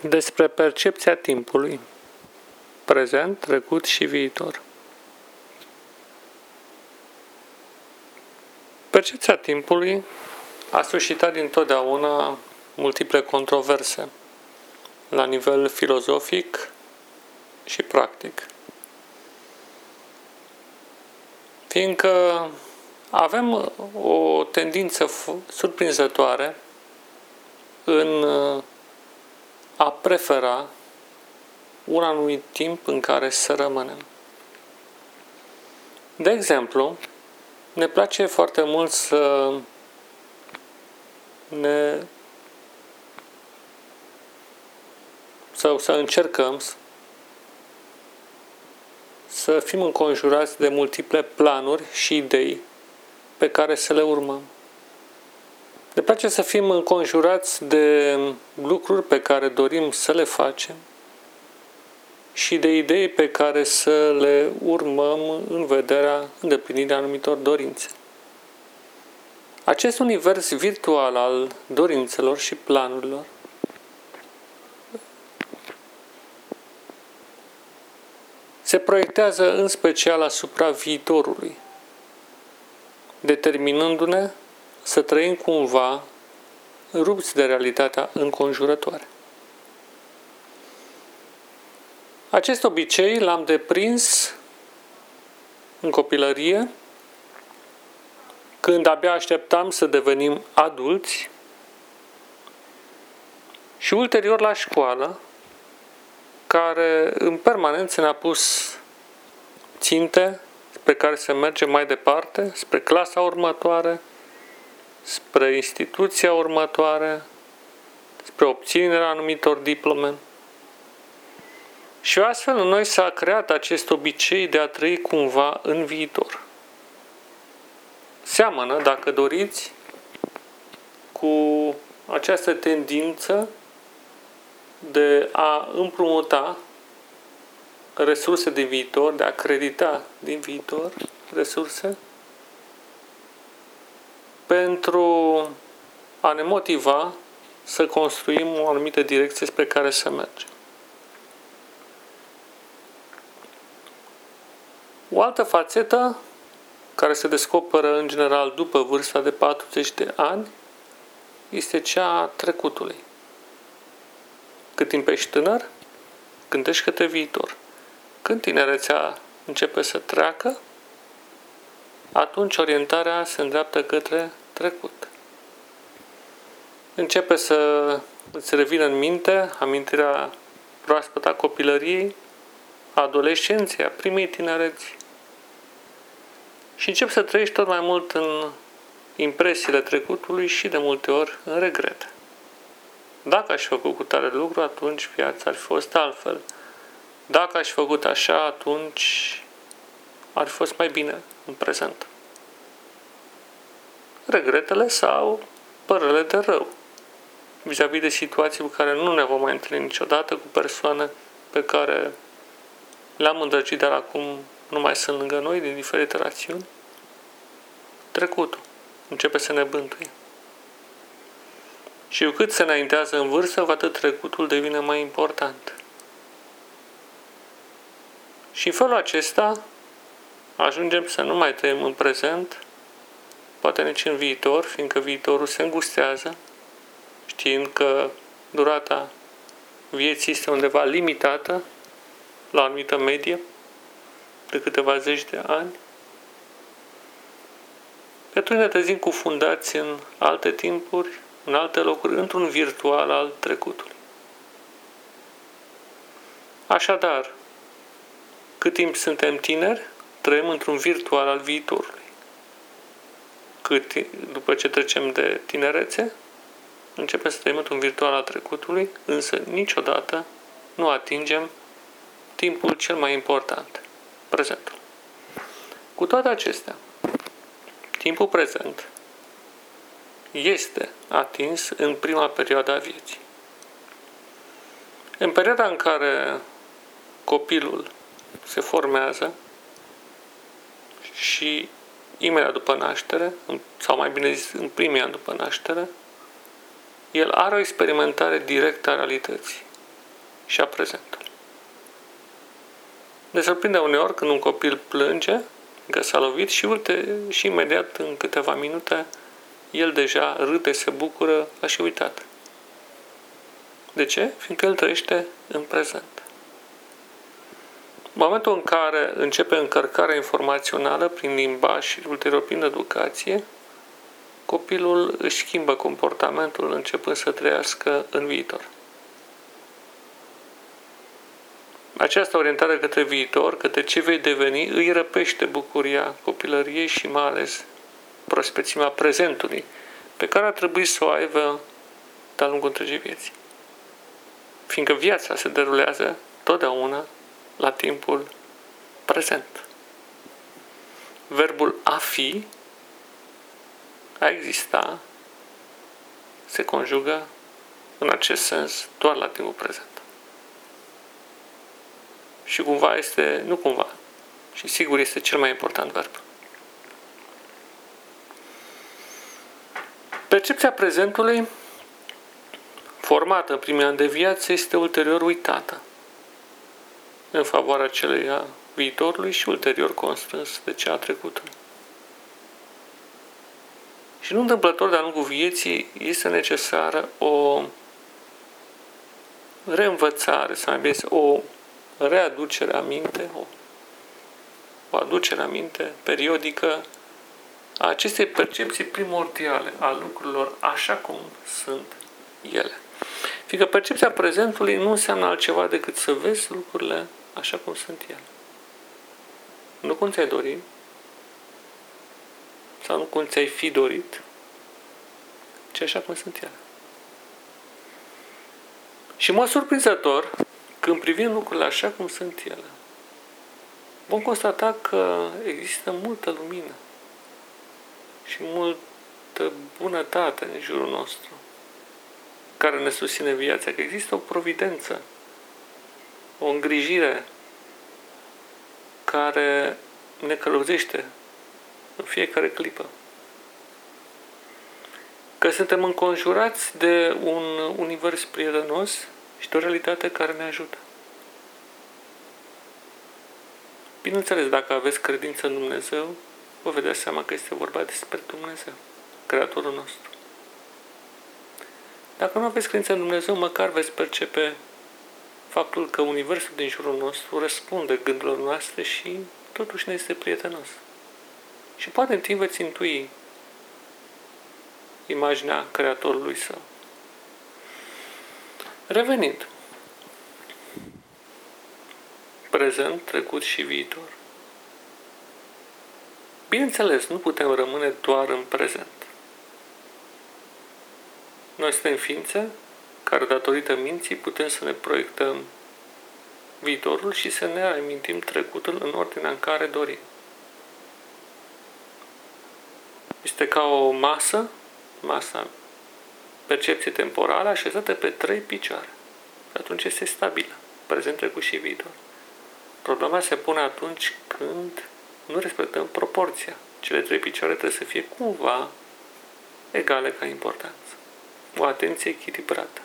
despre percepția timpului, prezent, trecut și viitor. Percepția timpului a suscitat dintotdeauna multiple controverse la nivel filozofic și practic. Fiindcă avem o tendință surprinzătoare în a prefera un anumit timp în care să rămânem. De exemplu, ne place foarte mult să ne sau să încercăm să fim înconjurați de multiple planuri și idei pe care să le urmăm. Ne place să fim înconjurați de lucruri pe care dorim să le facem și de idei pe care să le urmăm în vederea îndeplinirii anumitor dorințe. Acest univers virtual al dorințelor și planurilor se proiectează în special asupra viitorului, determinându-ne să trăim cumva rupți de realitatea înconjurătoare. Acest obicei l-am deprins în copilărie, când abia așteptam să devenim adulți și ulterior la școală, care în permanență ne-a pus ținte pe care să mergem mai departe, spre clasa următoare, spre instituția următoare, spre obținerea anumitor diplome. Și astfel în noi s-a creat acest obicei de a trăi cumva în viitor. Seamănă, dacă doriți, cu această tendință de a împrumuta resurse de viitor, de a credita din viitor resurse pentru a ne motiva să construim o anumită direcție spre care să mergem. O altă fațetă care se descoperă în general după vârsta de 40 de ani este cea a trecutului. Cât timp ești tânăr, gândești către viitor. Când tinerețea începe să treacă, atunci orientarea se îndreaptă către trecut. Începe să îți revină în minte amintirea proaspătă a copilăriei, a adolescenței, a primei tinereți. Și începi să trăiești tot mai mult în impresiile trecutului și de multe ori în regrete. Dacă aș fi făcut cu tare lucru, atunci viața ar fi fost altfel. Dacă aș fi făcut așa, atunci ar fi fost mai bine în prezent regretele sau părele de rău vis-a-vis de situații cu care nu ne vom mai întâlni niciodată cu persoane pe care le-am îndrăgit, dar acum nu mai sunt lângă noi din diferite rațiuni. Trecutul începe să ne bântuie. Și cu cât se înaintează în vârstă, cu atât trecutul devine mai important. Și în felul acesta ajungem să nu mai trăim în prezent, poate nici în viitor, fiindcă viitorul se îngustează, știind că durata vieții este undeva limitată la o anumită medie de câteva zeci de ani. Pe atunci ne trezim cufundați în alte timpuri, în alte locuri, într-un virtual al trecutului. Așadar, cât timp suntem tineri, trăim într-un virtual al viitorului cât după ce trecem de tinerețe, începem să trăim într-un virtual al trecutului, însă niciodată nu atingem timpul cel mai important, prezentul. Cu toate acestea, timpul prezent este atins în prima perioadă a vieții. În perioada în care copilul se formează și imediat după naștere, sau mai bine zis, în primii ani după naștere, el are o experimentare directă a realității. și a prezentului. Ne surprinde uneori când un copil plânge că s-a lovit și, uite, și imediat în câteva minute el deja râde, se bucură, a și uitat. De ce? Fiindcă el trăiește în prezent. În momentul în care începe încărcarea informațională prin limbaj și ulterior prin educație, copilul își schimbă comportamentul începând să trăiască în viitor. Această orientare către viitor, către ce vei deveni, îi răpește bucuria copilăriei și mai ales prospețimea prezentului, pe care ar trebui să o aibă de-a lungul întregii vieții. Fiindcă viața se derulează totdeauna la timpul prezent. Verbul a fi, a exista, se conjugă în acest sens doar la timpul prezent. Și cumva este, nu cumva, și sigur este cel mai important verb. Percepția prezentului, formată în primii ani de viață, este ulterior uitată în favoarea celei a viitorului și ulterior constrâns de cea a trecutului. Și nu întâmplător de-a lungul vieții este necesară o reînvățare, sau mai bine, o readucere aminte, o, o aducere aminte periodică a acestei percepții primordiale a lucrurilor așa cum sunt ele. Fiindcă percepția prezentului nu înseamnă altceva decât să vezi lucrurile așa cum sunt ele. Nu cum ți-ai dorit, sau nu cum ți-ai fi dorit, ci așa cum sunt ele. Și mă surprinzător, când privim lucrurile așa cum sunt ele, vom constata că există multă lumină și multă bunătate în jurul nostru care ne susține viața, că există o providență, o îngrijire care ne călăuzește în fiecare clipă. Că suntem înconjurați de un univers prietenos și de o realitate care ne ajută. Bineînțeles, dacă aveți credință în Dumnezeu, vă vedeți seama că este vorba despre Dumnezeu, Creatorul nostru. Dacă nu aveți credință în Dumnezeu, măcar veți percepe faptul că Universul din jurul nostru răspunde gândurilor noastre și totuși ne este prietenos. Și poate în timp veți intui imaginea Creatorului Său. Revenind, prezent, trecut și viitor. Bineînțeles, nu putem rămâne doar în prezent. Noi suntem ființe care, datorită minții, putem să ne proiectăm viitorul și să ne amintim trecutul în ordinea în care dorim. Este ca o masă, masa percepție temporală așezată pe trei picioare. Și atunci este stabilă, prezent, trecut și viitor. Problema se pune atunci când nu respectăm proporția. Cele trei picioare trebuie să fie cumva egale ca importanță. O atenție echilibrată.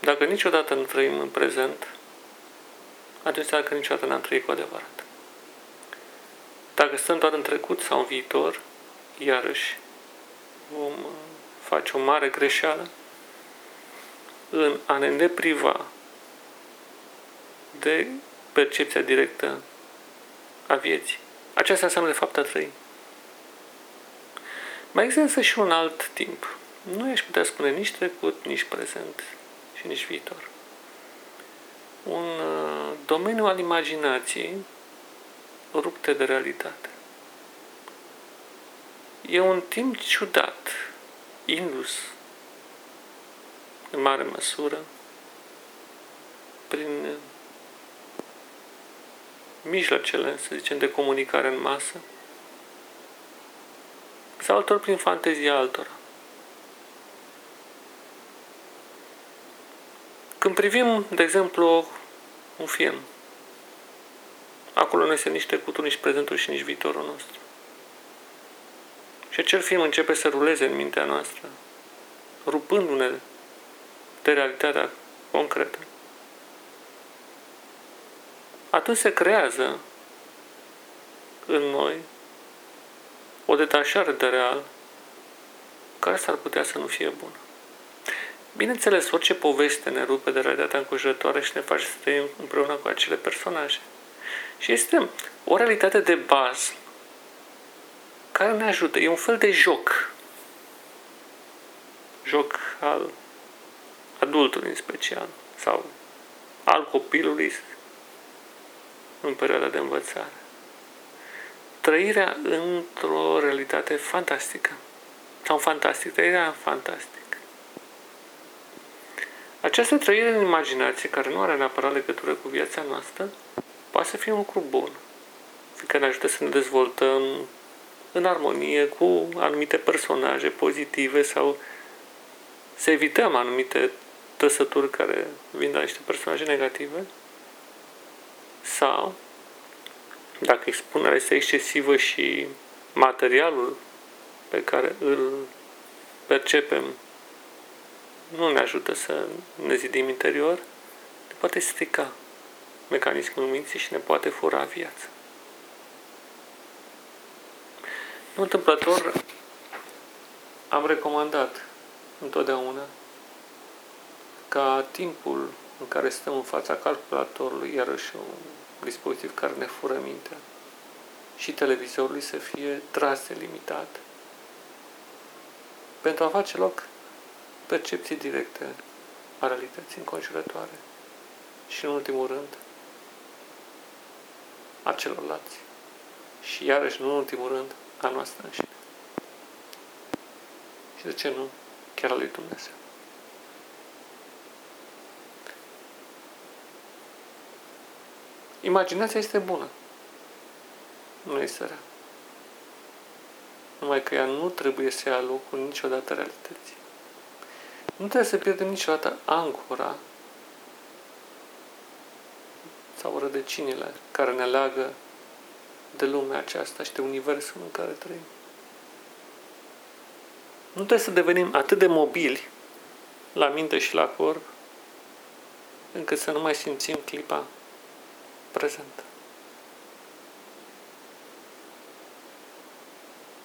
Dacă niciodată nu trăim în prezent, atunci că niciodată n-am trăit cu adevărat. Dacă stăm doar în trecut sau în viitor, iarăși vom face o mare greșeală în a ne nepriva de percepția directă a vieții. Aceasta înseamnă de fapt a trăi. Mai există și un alt timp. Nu aș putea spune nici trecut, nici prezent și nici viitor. Un uh, domeniu al imaginației rupte de realitate. E un timp ciudat, indus în mare măsură prin mijloacele, să zicem, de comunicare în masă sau altor prin fantezia altora. Când privim, de exemplu, un film, acolo nu este nici trecutul, nici prezentul și nici viitorul nostru. Și acel film începe să ruleze în mintea noastră, rupându-ne de realitatea concretă, atunci se creează în noi o detașare de real care s-ar putea să nu fie bună. Bineînțeles, orice poveste ne rupe de realitatea înconjurătoare și ne face să trăim împreună cu acele personaje. Și este o realitate de bază care ne ajută. E un fel de joc. Joc al adultului în special sau al copilului în perioada de învățare. Trăirea într-o realitate fantastică sau fantastic, trăirea fantastică. Această trăire în imaginație, care nu are neapărat legătură cu viața noastră, poate să fie un lucru bun, fiindcă ne ajută să ne dezvoltăm în armonie cu anumite personaje pozitive sau să evităm anumite trăsături care vin de la niște personaje negative sau dacă expunerea este excesivă și materialul pe care îl percepem nu ne ajută să ne zidim interior, ne poate strica mecanismul minții și ne poate fura viața. Nu întâmplător am recomandat întotdeauna ca timpul în care stăm în fața calculatorului, iarăși un dispozitiv care ne fură mintea, și televizorului să fie tras de limitat pentru a face loc percepții directe a realității înconjurătoare și, în ultimul rând, a celorlalți. Și, iarăși, nu în ultimul rând, a noastră înșine. Și de ce nu? Chiar a lui Dumnezeu. Imaginația este bună. Nu este rea. Numai că ea nu trebuie să ia locul niciodată realității. Nu trebuie să pierdem niciodată ancora sau rădăcinile care ne leagă de lumea aceasta și de universul în care trăim. Nu trebuie să devenim atât de mobili la minte și la corp încât să nu mai simțim clipa prezentă.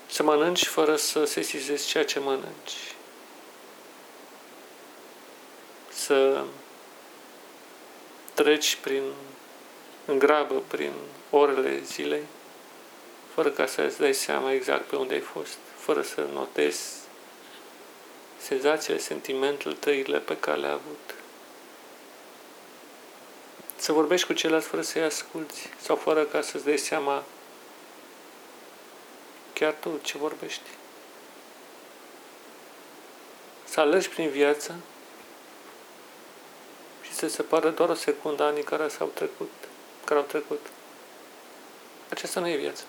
Să mănânci fără să sesizezi ceea ce mănânci. Să treci prin în grabă prin orele zilei, fără ca să îți dai seama exact pe unde ai fost, fără să notezi senzațiile, sentimentele, tăile pe care le-ai avut. Să vorbești cu ceilalți fără să-i asculți sau fără ca să-ți dai seama chiar tu ce vorbești. Să alergi prin viață și să se pară doar o secundă anii care s-au trecut care au trecut. Aceasta nu e viața.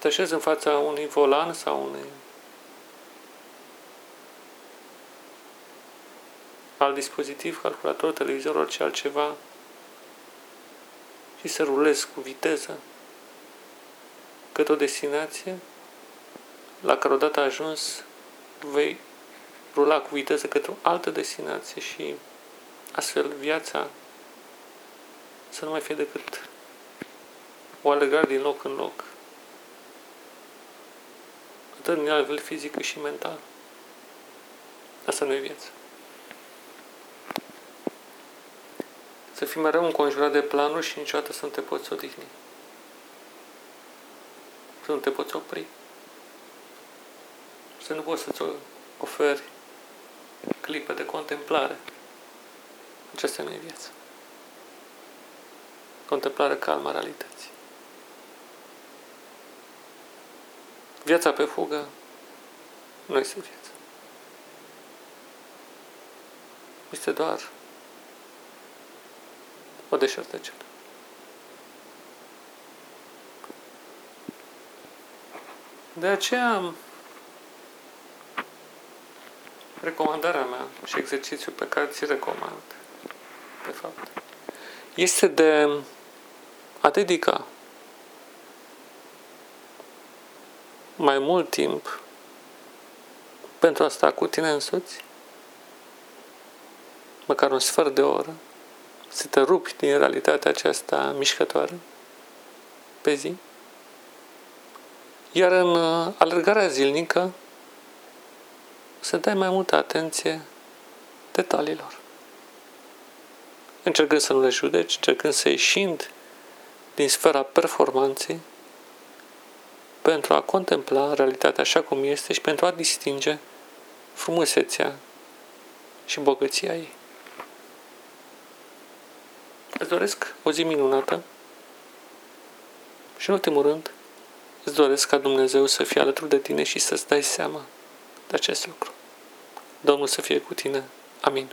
Te așezi în fața unui volan sau unui alt dispozitiv, calculator, televizor, orice altceva și să rulezi cu viteză către o destinație la care odată ajuns vei rula cu viteză către o altă destinație și Astfel, viața să nu mai fie decât o alergare din loc în loc. Atât din nivel fizic cât și mental. Asta nu e viață. Să fii mereu înconjurat de planuri și niciodată să nu te poți odihni. Să nu te poți opri. Să nu poți să-ți oferi clipe de contemplare. Aceasta nu e viață. Contemplare calmă a realității. Viața pe fugă nu este viață. Este doar o deșertăciune. De aceea, recomandarea mea și exercițiul pe care ți recomand de fapt, este de a dedica mai mult timp pentru a sta cu tine însuți măcar un sfert de oră, să te rupi din realitatea aceasta mișcătoare pe zi. Iar în uh, alergarea zilnică, să dai mai multă atenție detaliilor. Încercând să nu le judeci, încercând să ieșind din sfera performanței pentru a contempla realitatea așa cum este și pentru a distinge frumusețea și bogăția ei. Îți doresc o zi minunată și în ultimul rând îți doresc ca Dumnezeu să fie alături de tine și să-ți dai seama de acest lucru. Domnul să fie cu tine. Amin.